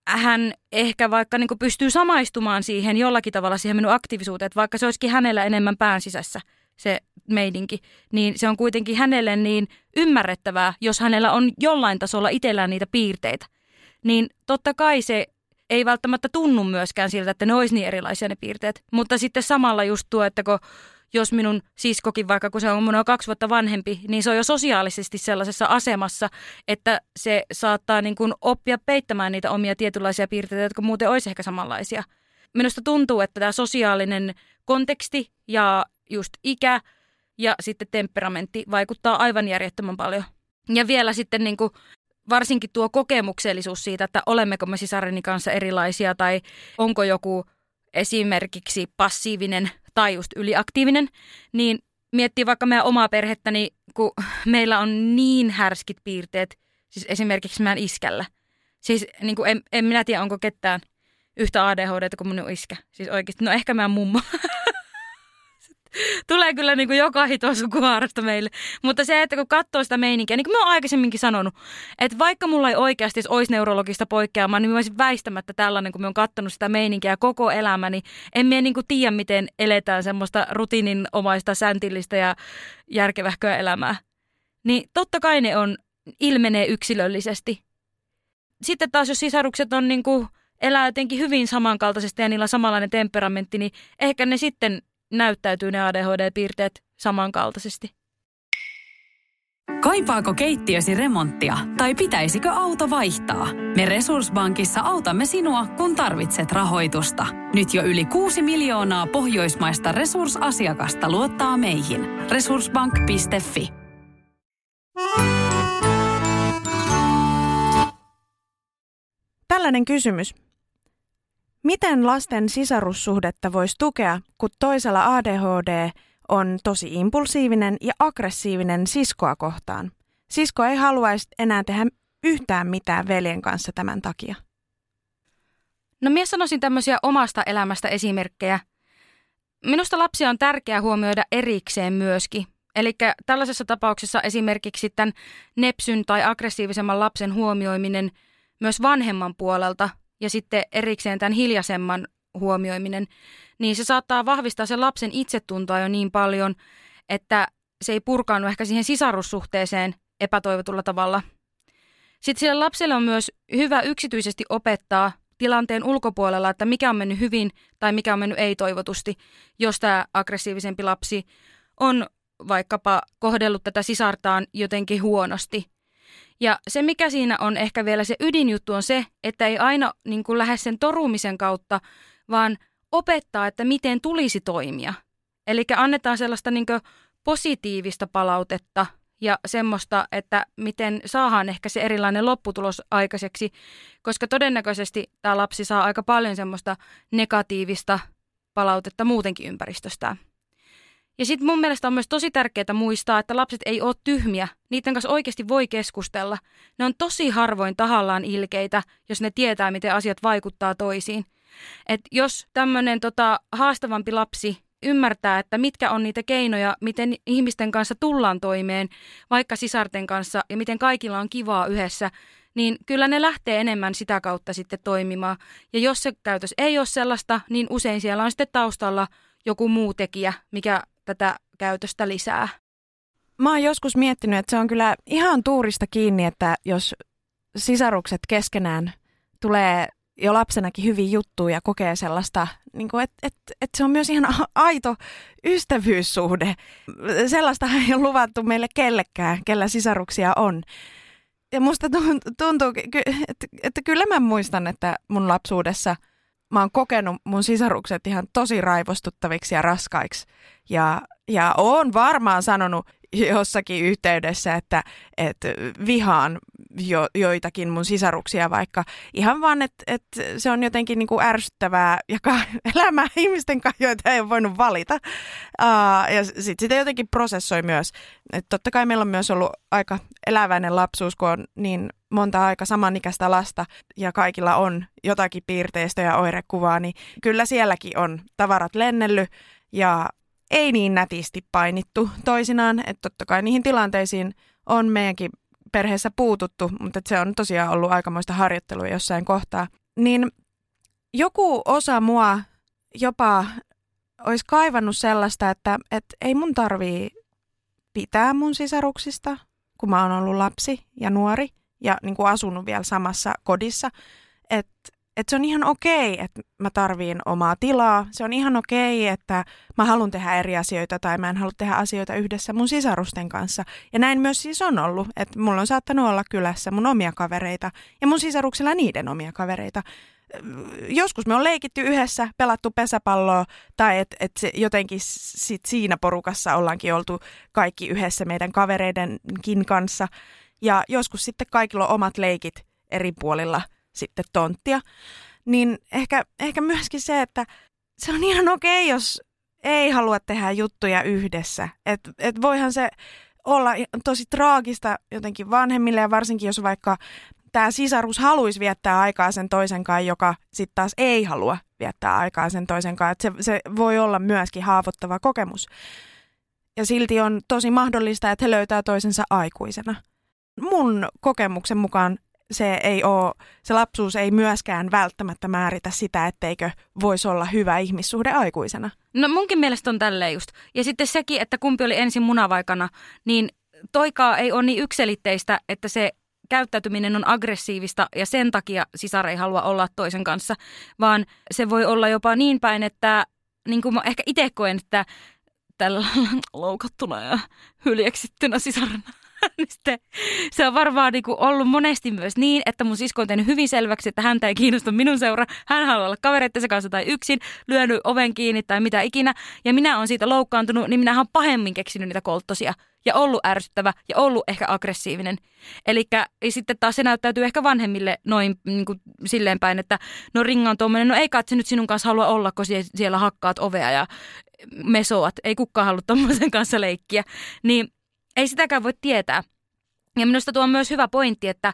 hän ehkä vaikka niin pystyy samaistumaan siihen jollakin tavalla siihen minun aktiivisuuteen, että vaikka se olisikin hänellä enemmän pään sisässä se meidinki, niin se on kuitenkin hänelle niin ymmärrettävää, jos hänellä on jollain tasolla itsellään niitä piirteitä. Niin totta kai se ei välttämättä tunnu myöskään siltä, että ne olisi niin erilaisia ne piirteet. Mutta sitten samalla just tuo, että kun jos minun siskokin, vaikka kun se on minua kaksi vuotta vanhempi, niin se on jo sosiaalisesti sellaisessa asemassa, että se saattaa niin kuin oppia peittämään niitä omia tietynlaisia piirteitä, jotka muuten olisi ehkä samanlaisia. Minusta tuntuu, että tämä sosiaalinen konteksti ja just ikä ja sitten temperamentti vaikuttaa aivan järjettömän paljon. Ja vielä sitten niin kuin varsinkin tuo kokemuksellisuus siitä, että olemmeko me sisareni kanssa erilaisia tai onko joku esimerkiksi passiivinen tai just yliaktiivinen, niin miettii vaikka meidän omaa perhettäni, kun meillä on niin härskit piirteet, siis esimerkiksi meidän iskällä. Siis niin en, en minä tiedä, onko ketään yhtä ADHD kuin mun iskä. Siis oikeasti, no ehkä meidän mummo. (laughs) (laughs) Tulee kyllä niin kuin joka hito sukuhaarasta meille. Mutta se, että kun katsoo sitä meininkiä, niin kuin mä oon aikaisemminkin sanonut, että vaikka mulla ei oikeasti olisi neurologista poikkeamaa, niin mä olisin väistämättä tällainen, kun mä oon katsonut sitä meininkiä koko elämäni. En mä niin kuin tiedä, miten eletään semmoista rutiininomaista, säntillistä ja järkevähköä elämää. Niin totta kai ne on, ilmenee yksilöllisesti. Sitten taas, jos sisarukset on niin kuin, elää jotenkin hyvin samankaltaisesti ja niillä on samanlainen temperamentti, niin ehkä ne sitten näyttäytyy ne ADHD-piirteet samankaltaisesti. Kaipaako keittiösi remonttia tai pitäisikö auto vaihtaa? Me Resurssbankissa autamme sinua, kun tarvitset rahoitusta. Nyt jo yli 6 miljoonaa pohjoismaista resursasiakasta luottaa meihin. Resurssbank.fi Tällainen kysymys. Miten lasten sisarussuhdetta voisi tukea, kun toisella ADHD on tosi impulsiivinen ja aggressiivinen siskoa kohtaan? Sisko ei haluaisi enää tehdä yhtään mitään veljen kanssa tämän takia. No minä sanoisin tämmöisiä omasta elämästä esimerkkejä. Minusta lapsia on tärkeää huomioida erikseen myöskin. Eli tällaisessa tapauksessa esimerkiksi tämän nepsyn tai aggressiivisemman lapsen huomioiminen myös vanhemman puolelta ja sitten erikseen tämän hiljaisemman huomioiminen, niin se saattaa vahvistaa sen lapsen itsetuntoa jo niin paljon, että se ei purkaannu ehkä siihen sisarussuhteeseen epätoivotulla tavalla. Sitten sille lapselle on myös hyvä yksityisesti opettaa tilanteen ulkopuolella, että mikä on mennyt hyvin tai mikä on mennyt ei-toivotusti, jos tämä aggressiivisempi lapsi on vaikkapa kohdellut tätä sisartaan jotenkin huonosti. Ja se, mikä siinä on ehkä vielä se ydinjuttu, on se, että ei aina niin kuin lähde sen torumisen kautta, vaan opettaa, että miten tulisi toimia. Eli annetaan sellaista niin positiivista palautetta ja semmoista, että miten saadaan ehkä se erilainen lopputulos aikaiseksi, koska todennäköisesti tämä lapsi saa aika paljon semmoista negatiivista palautetta muutenkin ympäristöstä. Ja sitten mun mielestä on myös tosi tärkeää muistaa, että lapset ei ole tyhmiä. Niiden kanssa oikeasti voi keskustella. Ne on tosi harvoin tahallaan ilkeitä, jos ne tietää, miten asiat vaikuttaa toisiin. Et jos tämmöinen tota, haastavampi lapsi ymmärtää, että mitkä on niitä keinoja, miten ihmisten kanssa tullaan toimeen, vaikka sisarten kanssa, ja miten kaikilla on kivaa yhdessä, niin kyllä ne lähtee enemmän sitä kautta sitten toimimaan. Ja jos se käytös ei ole sellaista, niin usein siellä on sitten taustalla joku muu tekijä, mikä tätä käytöstä lisää. Mä oon joskus miettinyt, että se on kyllä ihan tuurista kiinni, että jos sisarukset keskenään tulee jo lapsenakin hyvin juttuja ja kokee sellaista, niin että, että, että se on myös ihan aito ystävyyssuhde. Sellaista ei ole luvattu meille kellekään, kellä sisaruksia on. Ja musta tuntuu, että kyllä mä muistan, että mun lapsuudessa mä oon kokenut mun sisarukset ihan tosi raivostuttaviksi ja raskaiksi. Ja, ja oon varmaan sanonut jossakin yhteydessä, että, että vihaan jo, joitakin mun sisaruksia vaikka ihan vaan, että, että se on jotenkin niin kuin ärsyttävää ja (laughs) elämää ihmisten kanssa, joita ei ole voinut valita. Uh, ja sitten sitä jotenkin prosessoi myös. Et totta kai meillä on myös ollut aika eläväinen lapsuus, kun on niin monta aika samanikäistä lasta ja kaikilla on jotakin piirteistä ja oirekuvaa, niin kyllä sielläkin on tavarat lennellyt ja ei niin nätisti painittu toisinaan, että totta kai niihin tilanteisiin on meidänkin perheessä puututtu, mutta se on tosiaan ollut aikamoista harjoittelua jossain kohtaa. Niin joku osa mua jopa olisi kaivannut sellaista, että, että ei mun tarvii pitää mun sisaruksista, kun mä oon ollut lapsi ja nuori ja niin kuin asunut vielä samassa kodissa. Että että se on ihan okei, että mä tarviin omaa tilaa. Se on ihan okei, että mä haluan tehdä eri asioita tai mä en halua tehdä asioita yhdessä mun sisarusten kanssa. Ja näin myös siis on ollut, että mulla on saattanut olla kylässä mun omia kavereita ja mun sisaruksilla niiden omia kavereita. Joskus me on leikitty yhdessä, pelattu pesäpalloa tai että et jotenkin sit siinä porukassa ollaankin oltu kaikki yhdessä meidän kavereidenkin kanssa. Ja joskus sitten kaikilla on omat leikit eri puolilla – sitten tonttia, niin ehkä, ehkä myöskin se, että se on ihan okei, jos ei halua tehdä juttuja yhdessä. Että et voihan se olla tosi traagista jotenkin vanhemmille ja varsinkin jos vaikka tämä sisarus haluaisi viettää aikaa sen toisen kanssa, joka sitten taas ei halua viettää aikaa sen toisen kanssa. Että se, se voi olla myöskin haavoittava kokemus. Ja silti on tosi mahdollista, että he löytää toisensa aikuisena. Mun kokemuksen mukaan se, ei ole, se lapsuus ei myöskään välttämättä määritä sitä, etteikö voisi olla hyvä ihmissuhde aikuisena. No munkin mielestä on tälleen just. Ja sitten sekin, että kumpi oli ensin munavaikana, niin toikaa ei ole niin ykselitteistä, että se käyttäytyminen on aggressiivista ja sen takia sisar ei halua olla toisen kanssa, vaan se voi olla jopa niin päin, että niin kuin mä ehkä itse koen, että tällä loukattuna ja hyljeksittynä sisarena sitten se on varmaan niin kuin ollut monesti myös niin, että mun sisko on tehnyt hyvin selväksi, että häntä ei kiinnosta minun seura. Hän haluaa olla kavereittensa kanssa tai yksin, lyönyt oven kiinni tai mitä ikinä. Ja minä on siitä loukkaantunut, niin minä olen pahemmin keksinyt niitä kolttosia ja ollut ärsyttävä ja ollut ehkä aggressiivinen. Eli sitten taas se näyttäytyy ehkä vanhemmille noin niin kuin silleen päin, että no ringa on tuommoinen, no ei katse nyt sinun kanssa halua olla, kun siellä hakkaat ovea ja mesoat. Ei kukaan halua tuommoisen kanssa leikkiä. Niin ei sitäkään voi tietää. Ja minusta tuo on myös hyvä pointti, että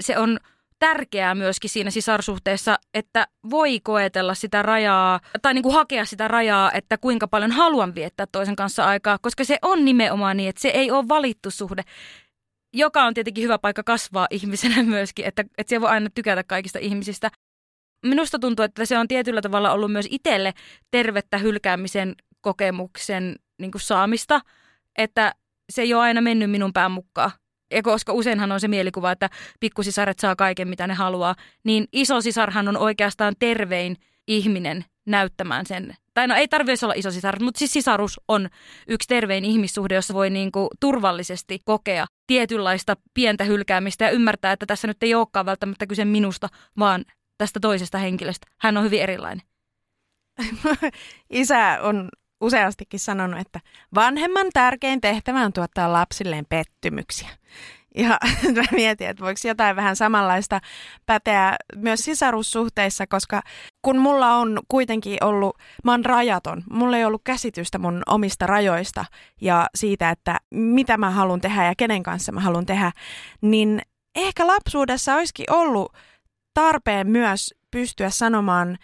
se on tärkeää myöskin siinä sisarsuhteessa, että voi koetella sitä rajaa, tai niin kuin hakea sitä rajaa, että kuinka paljon haluan viettää toisen kanssa aikaa, koska se on nimenomaan niin, että se ei ole valittu suhde, joka on tietenkin hyvä paikka kasvaa ihmisenä (laughs) myöskin, että, että se voi aina tykätä kaikista ihmisistä. Minusta tuntuu, että se on tietyllä tavalla ollut myös itselle tervettä hylkäämisen kokemuksen niin kuin saamista, että se ei ole aina mennyt minun pään mukaan. Ja koska useinhan on se mielikuva, että pikkusisaret saa kaiken, mitä ne haluaa, niin isosisarhan on oikeastaan tervein ihminen näyttämään sen. Tai no ei tarvitse olla isosisar, mutta siis sisarus on yksi tervein ihmissuhde, jossa voi niinku turvallisesti kokea tietynlaista pientä hylkäämistä ja ymmärtää, että tässä nyt ei olekaan välttämättä kyse minusta, vaan tästä toisesta henkilöstä. Hän on hyvin erilainen. (laughs) Isä on useastikin sanonut, että vanhemman tärkein tehtävä on tuottaa lapsilleen pettymyksiä. Ja (laughs) mä mietin, että voiko jotain vähän samanlaista päteä myös sisarussuhteissa, koska kun mulla on kuitenkin ollut, mä oon rajaton, mulla ei ollut käsitystä mun omista rajoista ja siitä, että mitä mä haluan tehdä ja kenen kanssa mä haluan tehdä, niin ehkä lapsuudessa olisikin ollut tarpeen myös pystyä sanomaan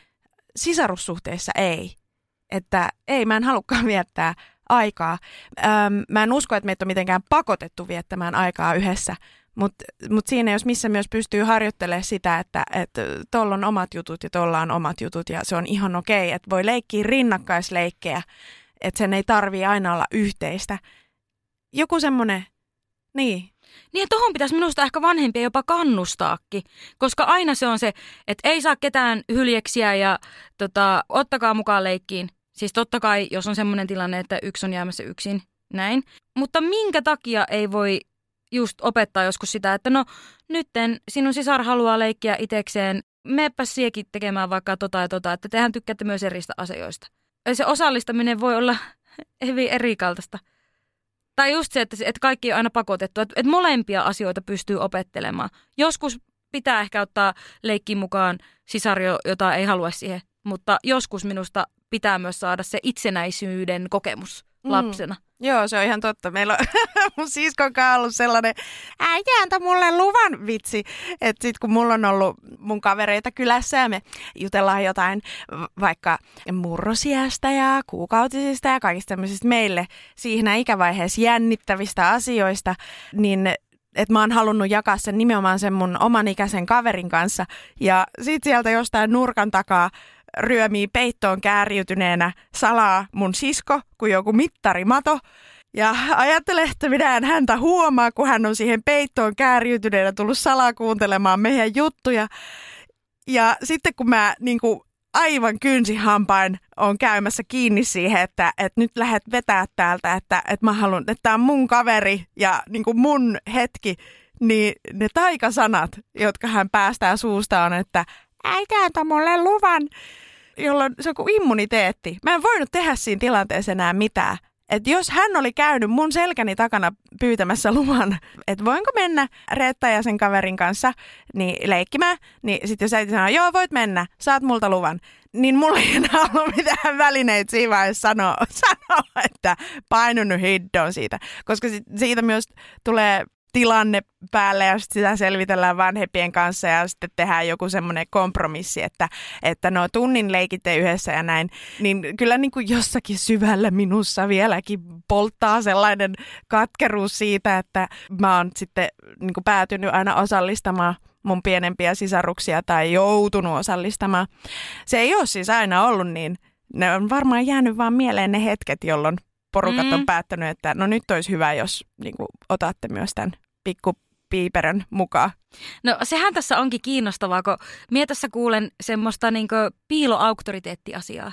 sisarussuhteissa ei. Että ei, mä en halukkaan viettää aikaa. Öm, mä en usko, että meitä on mitenkään pakotettu viettämään aikaa yhdessä, mutta mut siinä jos missä myös pystyy harjoittelemaan sitä, että tuolla on omat jutut ja tuolla on omat jutut ja se on ihan okei, että voi leikkiä rinnakkaisleikkejä, että sen ei tarvi aina olla yhteistä. Joku semmoinen, niin, niin tuohon pitäisi minusta ehkä vanhempia jopa kannustaakin, koska aina se on se, että ei saa ketään hyljeksiä ja tota, ottakaa mukaan leikkiin. Siis totta kai, jos on semmoinen tilanne, että yksi on jäämässä yksin, näin. Mutta minkä takia ei voi just opettaa joskus sitä, että no nytten sinun sisar haluaa leikkiä itekseen, meepä siekin tekemään vaikka tota ja tota, että tehän tykkäätte myös eristä asioista. Se osallistaminen voi olla (laughs) hyvin erikaltaista. Tai just se, että, että kaikki on aina pakotettu, että, että molempia asioita pystyy opettelemaan. Joskus pitää ehkä ottaa leikkiin mukaan sisario, jota ei halua siihen, mutta joskus minusta pitää myös saada se itsenäisyyden kokemus mm. lapsena. Joo, se on ihan totta. Meillä on (laughs) mun siskon kanssa ollut sellainen, äiti anta mulle luvan vitsi. Että sit kun mulla on ollut mun kavereita kylässä ja me jutellaan jotain vaikka murrosiästä ja kuukautisista ja kaikista tämmöisistä meille siinä ikävaiheessa jännittävistä asioista, niin että mä oon halunnut jakaa sen nimenomaan sen mun oman ikäisen kaverin kanssa. Ja sit sieltä jostain nurkan takaa ryömii peittoon kääriytyneenä salaa mun sisko kuin joku mittarimato. Ja ajattelen, että minä en häntä huomaa, kun hän on siihen peittoon kääriytyneenä tullut salaa kuuntelemaan meidän juttuja. Ja sitten kun mä niin kuin aivan kynsihampain on käymässä kiinni siihen, että, että nyt lähdet vetää täältä, että, että mä haluan, että tämä on mun kaveri ja niin kuin mun hetki, niin ne taikasanat, jotka hän päästää suusta on, että äiti antaa mulle luvan jolloin se on kuin immuniteetti. Mä en voinut tehdä siinä tilanteessa enää mitään. Että jos hän oli käynyt mun selkäni takana pyytämässä luvan, että voinko mennä Reetta ja sen kaverin kanssa niin leikkimään, niin sitten jos äiti sanoo, joo voit mennä, saat multa luvan, niin mulla ei enää (laughs) ollut mitään välineitä siinä vaiheessa sanoa, (laughs) sanoa että painunut hiddoon siitä. Koska siitä myös tulee tilanne päälle ja sitten sitä selvitellään vanhempien kanssa ja sitten tehdään joku semmoinen kompromissi, että, että no tunnin leikitte yhdessä ja näin, niin kyllä niin kuin jossakin syvällä minussa vieläkin polttaa sellainen katkeruus siitä, että mä oon sitten niin kuin päätynyt aina osallistamaan mun pienempiä sisaruksia tai joutunut osallistamaan. Se ei ole siis aina ollut niin. Ne on varmaan jäänyt vaan mieleen ne hetket, jolloin porukat mm. on päättänyt, että no nyt olisi hyvä, jos niin kuin, otatte myös tämän pikku piiperön mukaan. No sehän tässä onkin kiinnostavaa, kun minä tässä kuulen semmoista niin piiloauktoriteettiasiaa.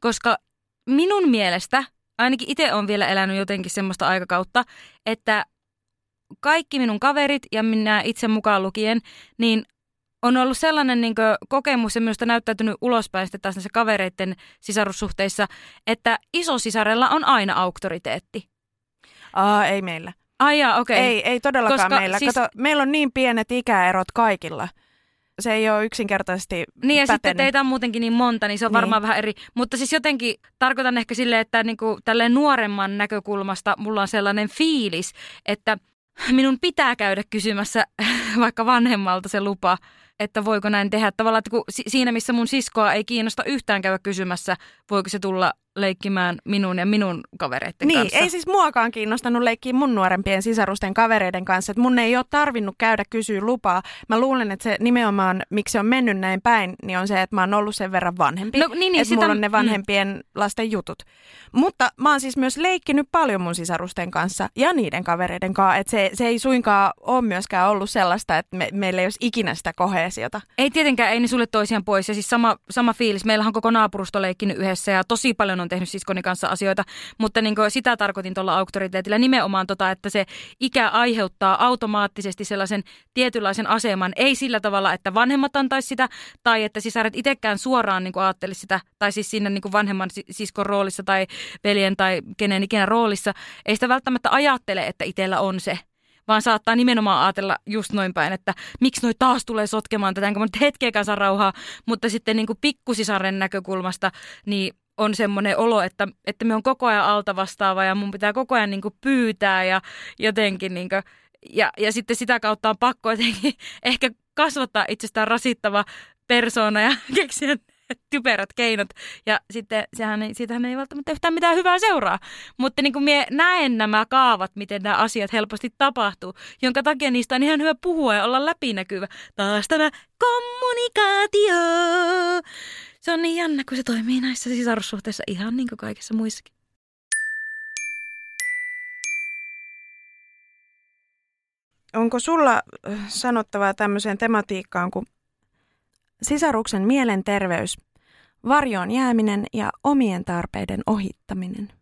Koska minun mielestä, ainakin itse on vielä elänyt jotenkin semmoista aikakautta, että kaikki minun kaverit ja minä itse mukaan lukien, niin on ollut sellainen niin kokemus ja minusta näyttäytynyt ulospäin sitten taas näissä kavereiden sisarussuhteissa, että isosisarella on aina auktoriteetti. Aa, ei meillä. Ai jaa, okei. Okay. Ei, ei todellakaan Koska meillä. Siis... Kato, meillä on niin pienet ikäerot kaikilla. Se ei ole yksinkertaisesti Niin ja pätenyt. sitten teitä on muutenkin niin monta, niin se on niin. varmaan vähän eri. Mutta siis jotenkin tarkoitan ehkä silleen, että niinku tälleen nuoremman näkökulmasta mulla on sellainen fiilis, että minun pitää käydä kysymässä (laughs) vaikka vanhemmalta se lupa että voiko näin tehdä. Tavallaan, että kun siinä missä mun siskoa ei kiinnosta yhtään käydä kysymässä, voiko se tulla leikkimään minun ja minun kavereiden niin, kanssa. ei siis muakaan kiinnostanut leikkiä mun nuorempien sisarusten kavereiden kanssa. Että mun ei ole tarvinnut käydä kysyä lupaa. Mä luulen, että se nimenomaan, miksi se on mennyt näin päin, niin on se, että mä oon ollut sen verran vanhempi. No, niin, niin, että sitä... mulla on ne mm. vanhempien mm. lasten jutut. Mutta mä oon siis myös leikkinyt paljon mun sisarusten kanssa ja niiden kavereiden kanssa. Että se, se ei suinkaan ole myöskään ollut sellaista, että me, meillä ei olisi ikinä sitä kohesiota. Ei tietenkään, ei ne sulle toisiaan pois. Ja siis sama, sama fiilis. Meillähän on koko naapurusto leikkinyt yhdessä ja tosi paljon on tehnyt siskoni kanssa asioita, mutta niin kuin sitä tarkoitin tuolla auktoriteetilla nimenomaan tota, että se ikä aiheuttaa automaattisesti sellaisen tietynlaisen aseman, ei sillä tavalla, että vanhemmat antaisi sitä tai että sisaret itsekään suoraan niin ajattelisi sitä, tai siis siinä niin kuin vanhemman siskon roolissa tai veljen tai kenen ikinä roolissa, ei sitä välttämättä ajattele, että itsellä on se, vaan saattaa nimenomaan ajatella just noin päin, että miksi noi taas tulee sotkemaan tätä, enkä mä nyt hetkeäkään saa rauhaa, mutta sitten niin kuin pikkusisaren näkökulmasta, niin on semmoinen olo, että, että me on koko ajan alta vastaava ja mun pitää koko ajan niin kuin pyytää ja jotenkin niin kuin, ja, ja sitten sitä kautta on pakko jotenkin (laughs) ehkä kasvattaa itsestään rasittava persoona ja (laughs) keksiä typerät keinot. Ja sitten sehän ei, siitähän ei välttämättä yhtään mitään hyvää seuraa. Mutta niin kuin minä näen nämä kaavat, miten nämä asiat helposti tapahtuu, jonka takia niistä on ihan hyvä puhua ja olla läpinäkyvä. Taas tämä kommunikaatio. Se on niin jännä, kun se toimii näissä sisarussuhteissa ihan niin kuin kaikissa muissakin. Onko sulla sanottavaa tämmöiseen tematiikkaan kuin sisaruksen mielenterveys, varjoon jääminen ja omien tarpeiden ohittaminen?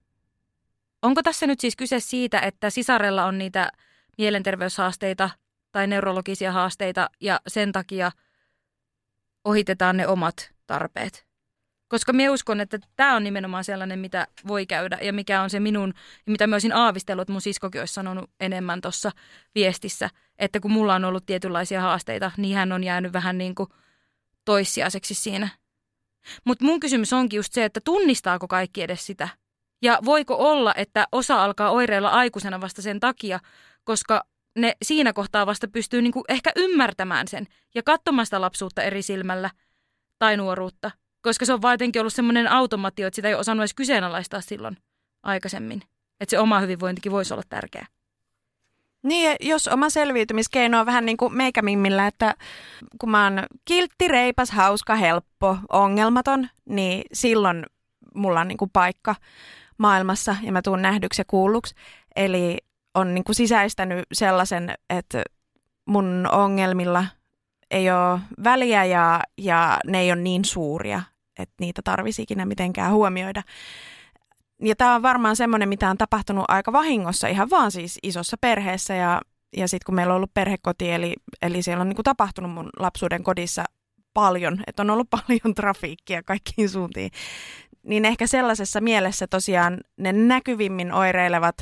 Onko tässä nyt siis kyse siitä, että sisarella on niitä mielenterveyshaasteita tai neurologisia haasteita ja sen takia ohitetaan ne omat tarpeet? Koska minä uskon, että tämä on nimenomaan sellainen, mitä voi käydä ja mikä on se minun, mitä mä olisin aavistellut, että mun siskokin olisi sanonut enemmän tuossa viestissä, että kun mulla on ollut tietynlaisia haasteita, niin hän on jäänyt vähän niin kuin toissijaiseksi siinä. Mutta mun kysymys onkin just se, että tunnistaako kaikki edes sitä? Ja voiko olla, että osa alkaa oireilla aikuisena vasta sen takia, koska ne siinä kohtaa vasta pystyy niinku ehkä ymmärtämään sen ja katsomaan sitä lapsuutta eri silmällä tai nuoruutta – koska se on vaan jotenkin ollut semmoinen automaatio, että sitä ei osannut edes kyseenalaistaa silloin aikaisemmin. Että se oma hyvinvointikin voisi olla tärkeä. Niin, jos oma selviytymiskeino on vähän niin kuin meikämimmillä, että kun mä oon kiltti, reipas, hauska, helppo, ongelmaton, niin silloin mulla on niin kuin paikka maailmassa ja mä tuun nähdyksi ja kuulluksi. Eli on niin kuin sisäistänyt sellaisen, että mun ongelmilla ei ole väliä ja, ja ne ei ole niin suuria, että niitä tarvisi ikinä mitenkään huomioida. Ja tämä on varmaan semmoinen, mitä on tapahtunut aika vahingossa, ihan vaan siis isossa perheessä. Ja, ja sitten kun meillä on ollut perhekoti, eli, eli siellä on niinku tapahtunut mun lapsuuden kodissa paljon, että on ollut (laughs) paljon trafiikkia kaikkiin suuntiin, niin ehkä sellaisessa mielessä tosiaan ne näkyvimmin oireilevat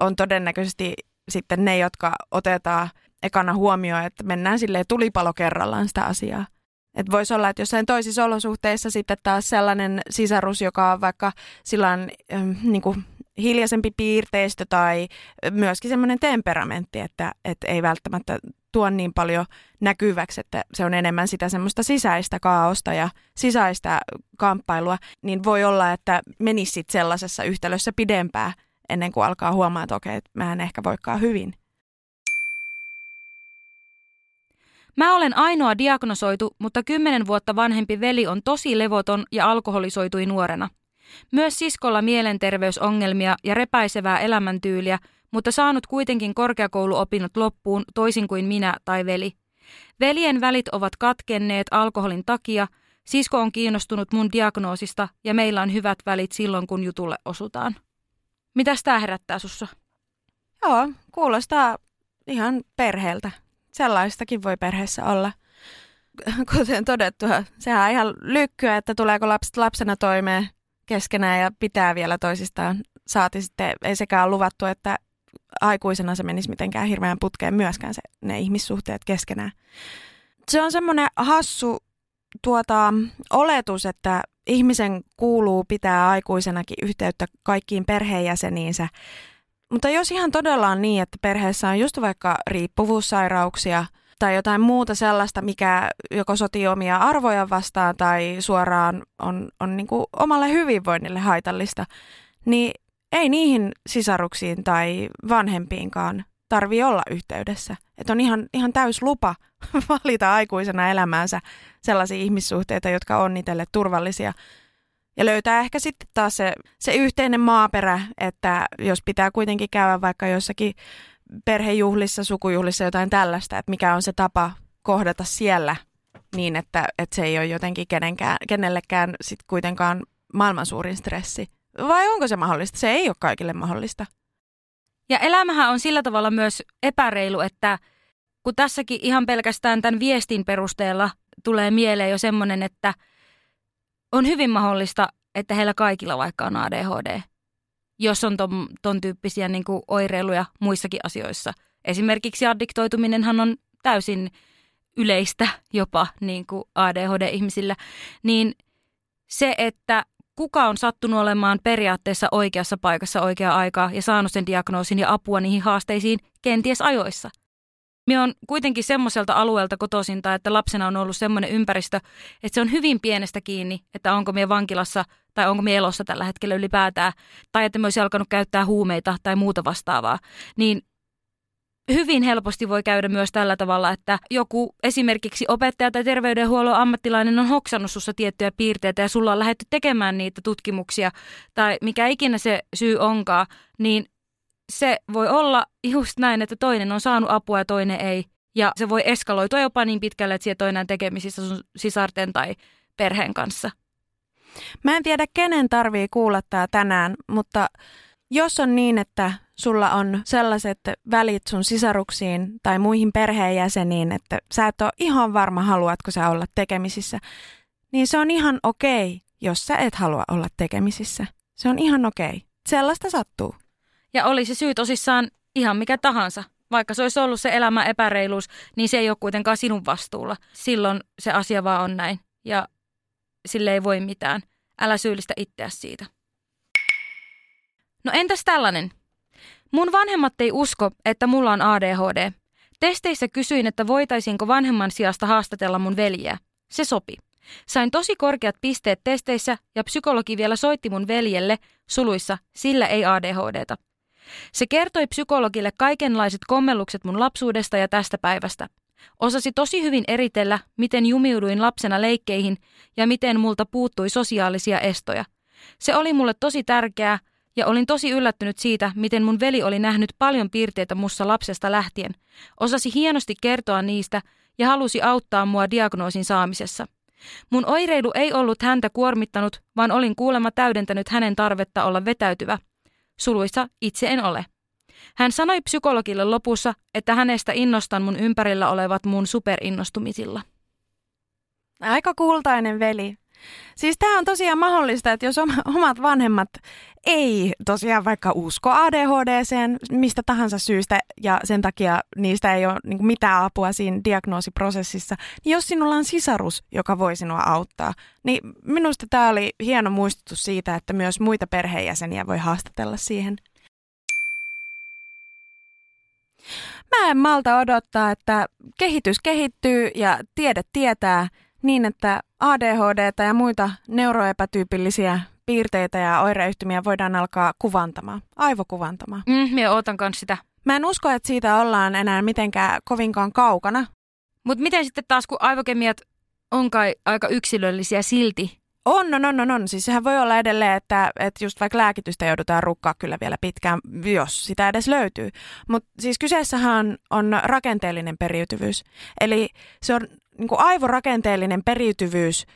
on todennäköisesti sitten ne, jotka otetaan ekana huomioon, että mennään silleen tulipalo kerrallaan sitä asiaa. Että voisi olla, että jossain toisissa olosuhteissa sitten taas sellainen sisarus, joka on vaikka silloin ähm, niin kuin hiljaisempi piirteistö tai myöskin semmoinen temperamentti, että, että ei välttämättä tuo niin paljon näkyväksi, että se on enemmän sitä semmoista sisäistä kaaosta ja sisäistä kamppailua, niin voi olla, että menisit sellaisessa yhtälössä pidempään ennen kuin alkaa huomaa, että okei, mä en ehkä voikaan hyvin. Mä olen ainoa diagnosoitu, mutta kymmenen vuotta vanhempi veli on tosi levoton ja alkoholisoitui nuorena. Myös siskolla mielenterveysongelmia ja repäisevää elämäntyyliä, mutta saanut kuitenkin korkeakouluopinnot loppuun toisin kuin minä tai veli. Veljen välit ovat katkenneet alkoholin takia, sisko on kiinnostunut mun diagnoosista ja meillä on hyvät välit silloin, kun jutulle osutaan. Mitäs tää herättää sussa? Joo, kuulostaa ihan perheeltä sellaistakin voi perheessä olla. Kuten todettua, sehän on ihan lykkyä, että tuleeko lapset lapsena toimeen keskenään ja pitää vielä toisistaan. Saati sitten, ei sekään luvattu, että aikuisena se menisi mitenkään hirveän putkeen myöskään se, ne ihmissuhteet keskenään. Se on semmoinen hassu tuota, oletus, että ihmisen kuuluu pitää aikuisenakin yhteyttä kaikkiin perheenjäseniinsä mutta jos ihan todella on niin, että perheessä on just vaikka riippuvuussairauksia tai jotain muuta sellaista, mikä joko sotii omia arvoja vastaan tai suoraan on, on niin kuin omalle hyvinvoinnille haitallista, niin ei niihin sisaruksiin tai vanhempiinkaan tarvi olla yhteydessä. Että on ihan, ihan täys lupa (laughs) valita aikuisena elämäänsä sellaisia ihmissuhteita, jotka on itselle turvallisia – ja löytää ehkä sitten taas se, se yhteinen maaperä, että jos pitää kuitenkin käydä vaikka jossakin perhejuhlissa, sukujuhlissa jotain tällaista, että mikä on se tapa kohdata siellä niin, että, että se ei ole jotenkin kenenkään, kenellekään sit kuitenkaan maailman suurin stressi. Vai onko se mahdollista? Se ei ole kaikille mahdollista. Ja elämähän on sillä tavalla myös epäreilu, että kun tässäkin ihan pelkästään tämän viestin perusteella tulee mieleen jo semmoinen, että – on hyvin mahdollista, että heillä kaikilla vaikka on ADHD, jos on ton, ton tyyppisiä niin kuin oireiluja muissakin asioissa. Esimerkiksi addiktoituminenhan on täysin yleistä jopa niin kuin ADHD-ihmisillä, niin se, että kuka on sattunut olemaan periaatteessa oikeassa paikassa oikea aikaa ja saanut sen diagnoosin ja apua niihin haasteisiin kenties ajoissa. Minä on kuitenkin semmoiselta alueelta kotoisinta, että lapsena on ollut semmoinen ympäristö, että se on hyvin pienestä kiinni, että onko minä vankilassa tai onko minä elossa tällä hetkellä ylipäätään, tai että minä olisi alkanut käyttää huumeita tai muuta vastaavaa. Niin hyvin helposti voi käydä myös tällä tavalla, että joku esimerkiksi opettaja tai terveydenhuollon ammattilainen on hoksannut sussa tiettyjä piirteitä ja sulla on lähdetty tekemään niitä tutkimuksia tai mikä ikinä se syy onkaan, niin se voi olla just näin, että toinen on saanut apua ja toinen ei. Ja se voi eskaloitua jopa niin pitkälle, että sieltä on tekemisissä sun sisarten tai perheen kanssa. Mä en tiedä, kenen tarvii kuulla tämä tänään, mutta jos on niin, että sulla on sellaiset välit sun sisaruksiin tai muihin perheenjäseniin, että sä et ole ihan varma, haluatko sä olla tekemisissä, niin se on ihan okei, jos sä et halua olla tekemisissä. Se on ihan okei. Sellaista sattuu. Ja oli se syy tosissaan ihan mikä tahansa. Vaikka se olisi ollut se elämän epäreiluus, niin se ei ole kuitenkaan sinun vastuulla. Silloin se asia vaan on näin. Ja sille ei voi mitään. Älä syyllistä itseäsi siitä. No entäs tällainen? Mun vanhemmat ei usko, että mulla on ADHD. Testeissä kysyin, että voitaisiinko vanhemman sijasta haastatella mun veljeä. Se sopi. Sain tosi korkeat pisteet testeissä ja psykologi vielä soitti mun veljelle, suluissa, sillä ei ADHDta. Se kertoi psykologille kaikenlaiset kommellukset mun lapsuudesta ja tästä päivästä. Osasi tosi hyvin eritellä, miten jumiuduin lapsena leikkeihin ja miten multa puuttui sosiaalisia estoja. Se oli mulle tosi tärkeää, ja olin tosi yllättynyt siitä, miten mun veli oli nähnyt paljon piirteitä mussa lapsesta lähtien. Osasi hienosti kertoa niistä ja halusi auttaa mua diagnoosin saamisessa. Mun oireilu ei ollut häntä kuormittanut, vaan olin kuulemma täydentänyt hänen tarvetta olla vetäytyvä. Suluissa itse en ole. Hän sanoi psykologille lopussa, että hänestä innostan mun ympärillä olevat mun superinnostumisilla. Aika kultainen veli. Siis tämä on tosiaan mahdollista, että jos omat vanhemmat ei tosiaan vaikka usko ADHDseen mistä tahansa syystä ja sen takia niistä ei ole niin mitään apua siinä diagnoosiprosessissa, niin jos sinulla on sisarus, joka voi sinua auttaa, niin minusta tämä oli hieno muistutus siitä, että myös muita perheenjäseniä voi haastatella siihen. Mä en malta odottaa, että kehitys kehittyy ja tiede tietää niin, että ADHD ja muita neuroepätyypillisiä piirteitä ja oireyhtymiä voidaan alkaa kuvantamaan, aivokuvantamaan. Mm, minä ootan kanssa sitä. Mä en usko, että siitä ollaan enää mitenkään kovinkaan kaukana. Mutta miten sitten taas, kun aivokemiat on kai aika yksilöllisiä silti? On, on, on, on, on. Siis sehän voi olla edelleen, että, että just vaikka lääkitystä joudutaan rukkaa kyllä vielä pitkään, jos sitä edes löytyy. Mutta siis kyseessähän on rakenteellinen periytyvyys. Eli se on niin kuin aivorakenteellinen periytyvyys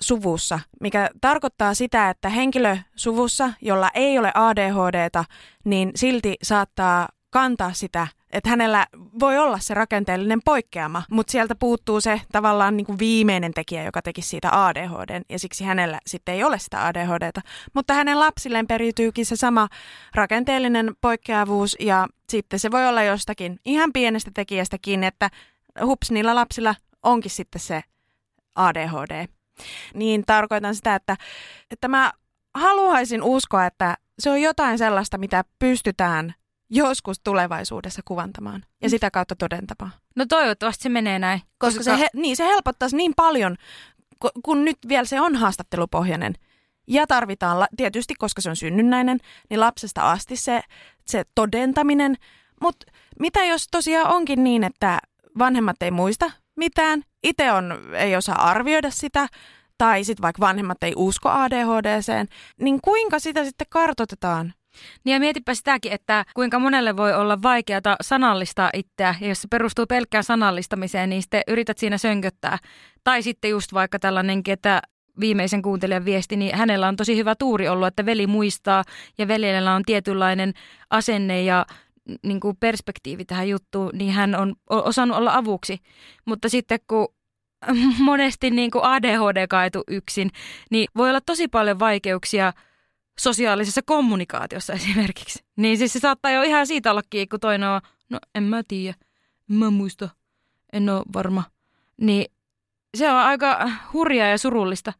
suvussa, mikä tarkoittaa sitä, että henkilö suvussa, jolla ei ole ADHDta, niin silti saattaa kantaa sitä, että hänellä voi olla se rakenteellinen poikkeama, mutta sieltä puuttuu se tavallaan niin kuin viimeinen tekijä, joka teki siitä ADHD, ja siksi hänellä sitten ei ole sitä ADHDta. Mutta hänen lapsilleen periytyykin se sama rakenteellinen poikkeavuus, ja sitten se voi olla jostakin ihan pienestä tekijästä kiinni, että hups, niillä lapsilla onkin sitten se ADHD. Niin tarkoitan sitä, että, että mä haluaisin uskoa, että se on jotain sellaista, mitä pystytään joskus tulevaisuudessa kuvantamaan ja sitä kautta todentamaan. No toivottavasti se menee näin. Koska, koska... Se, he, niin, se helpottaisi niin paljon, kun nyt vielä se on haastattelupohjainen. Ja tarvitaan tietysti, koska se on synnynnäinen, niin lapsesta asti se, se todentaminen. Mutta mitä jos tosiaan onkin niin, että vanhemmat ei muista mitään, itse on, ei osaa arvioida sitä, tai sitten vaikka vanhemmat ei usko ADHDseen, niin kuinka sitä sitten kartoitetaan? Niin ja mietipä sitäkin, että kuinka monelle voi olla vaikeata sanallistaa itseä, ja jos se perustuu pelkkään sanallistamiseen, niin sitten yrität siinä sönköttää. Tai sitten just vaikka tällainenkin, että viimeisen kuuntelijan viesti, niin hänellä on tosi hyvä tuuri ollut, että veli muistaa ja veljellä on tietynlainen asenne ja niin kuin perspektiivi tähän juttuun, niin hän on osannut olla avuksi. Mutta sitten kun (laughs) monesti niin kuin ADHD kaitu yksin, niin voi olla tosi paljon vaikeuksia sosiaalisessa kommunikaatiossa (laughs) esimerkiksi. Niin siis se saattaa jo ihan siitä olla kiinni, kun toinen on No en mä tiedä. En mä muista. En ole varma. Niin se on aika hurjaa ja surullista.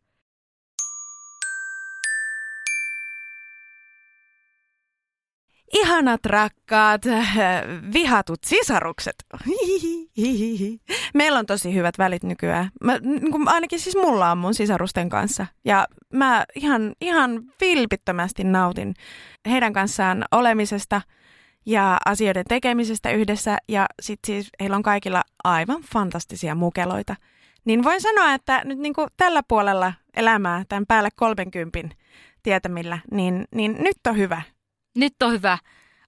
Ihanat rakkaat, vihatut sisarukset. Meillä on tosi hyvät välit nykyään. Mä, niin ainakin siis mulla on mun sisarusten kanssa. Ja mä ihan, ihan vilpittömästi nautin heidän kanssaan olemisesta ja asioiden tekemisestä yhdessä. Ja sitten siis heillä on kaikilla aivan fantastisia mukeloita. Niin voin sanoa, että nyt niin kuin tällä puolella elämää, tämän päälle 30 tietämillä, niin, niin nyt on hyvä. Nyt on hyvä.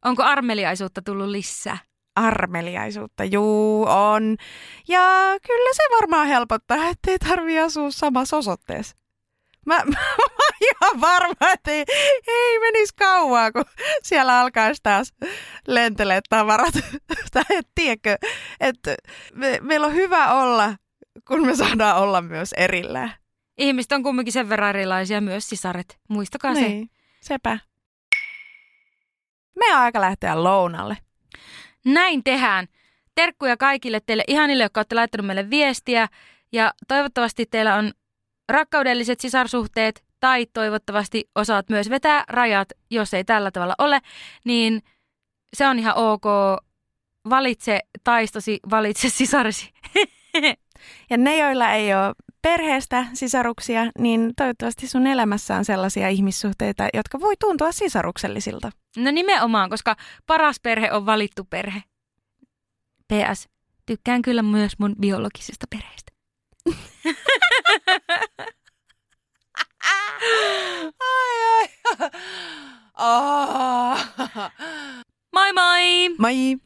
Onko armeliaisuutta tullut lisää? Armeliaisuutta, juu, on. Ja kyllä se varmaan helpottaa, ettei tarvi asua samassa osoitteessa. Mä, (laughs) mä, mä ihan varma, että ei, ei menisi kauaa, kun siellä alkaisi taas lentelee tavarat. (laughs) tai et, tiedätkö, että me, meillä on hyvä olla, kun me saadaan olla myös erillään. Ihmiset on kumminkin sen verran erilaisia, myös sisaret. Muistakaa niin, se. sepä. Me on aika lähteä lounalle. Näin tehdään. Terkkuja kaikille teille ihanille, jotka olette laittaneet meille viestiä. Ja toivottavasti teillä on rakkaudelliset sisarsuhteet tai toivottavasti osaat myös vetää rajat, jos ei tällä tavalla ole, niin se on ihan ok. Valitse taistosi, valitse sisarsi. (laughs) ja ne, joilla ei ole perheestä sisaruksia, niin toivottavasti sun elämässä on sellaisia ihmissuhteita, jotka voi tuntua sisaruksellisilta. No nimenomaan, koska paras perhe on valittu perhe. PS, tykkään kyllä myös mun biologisesta perheestä. ai ai. Oh. Moi moi! Moi!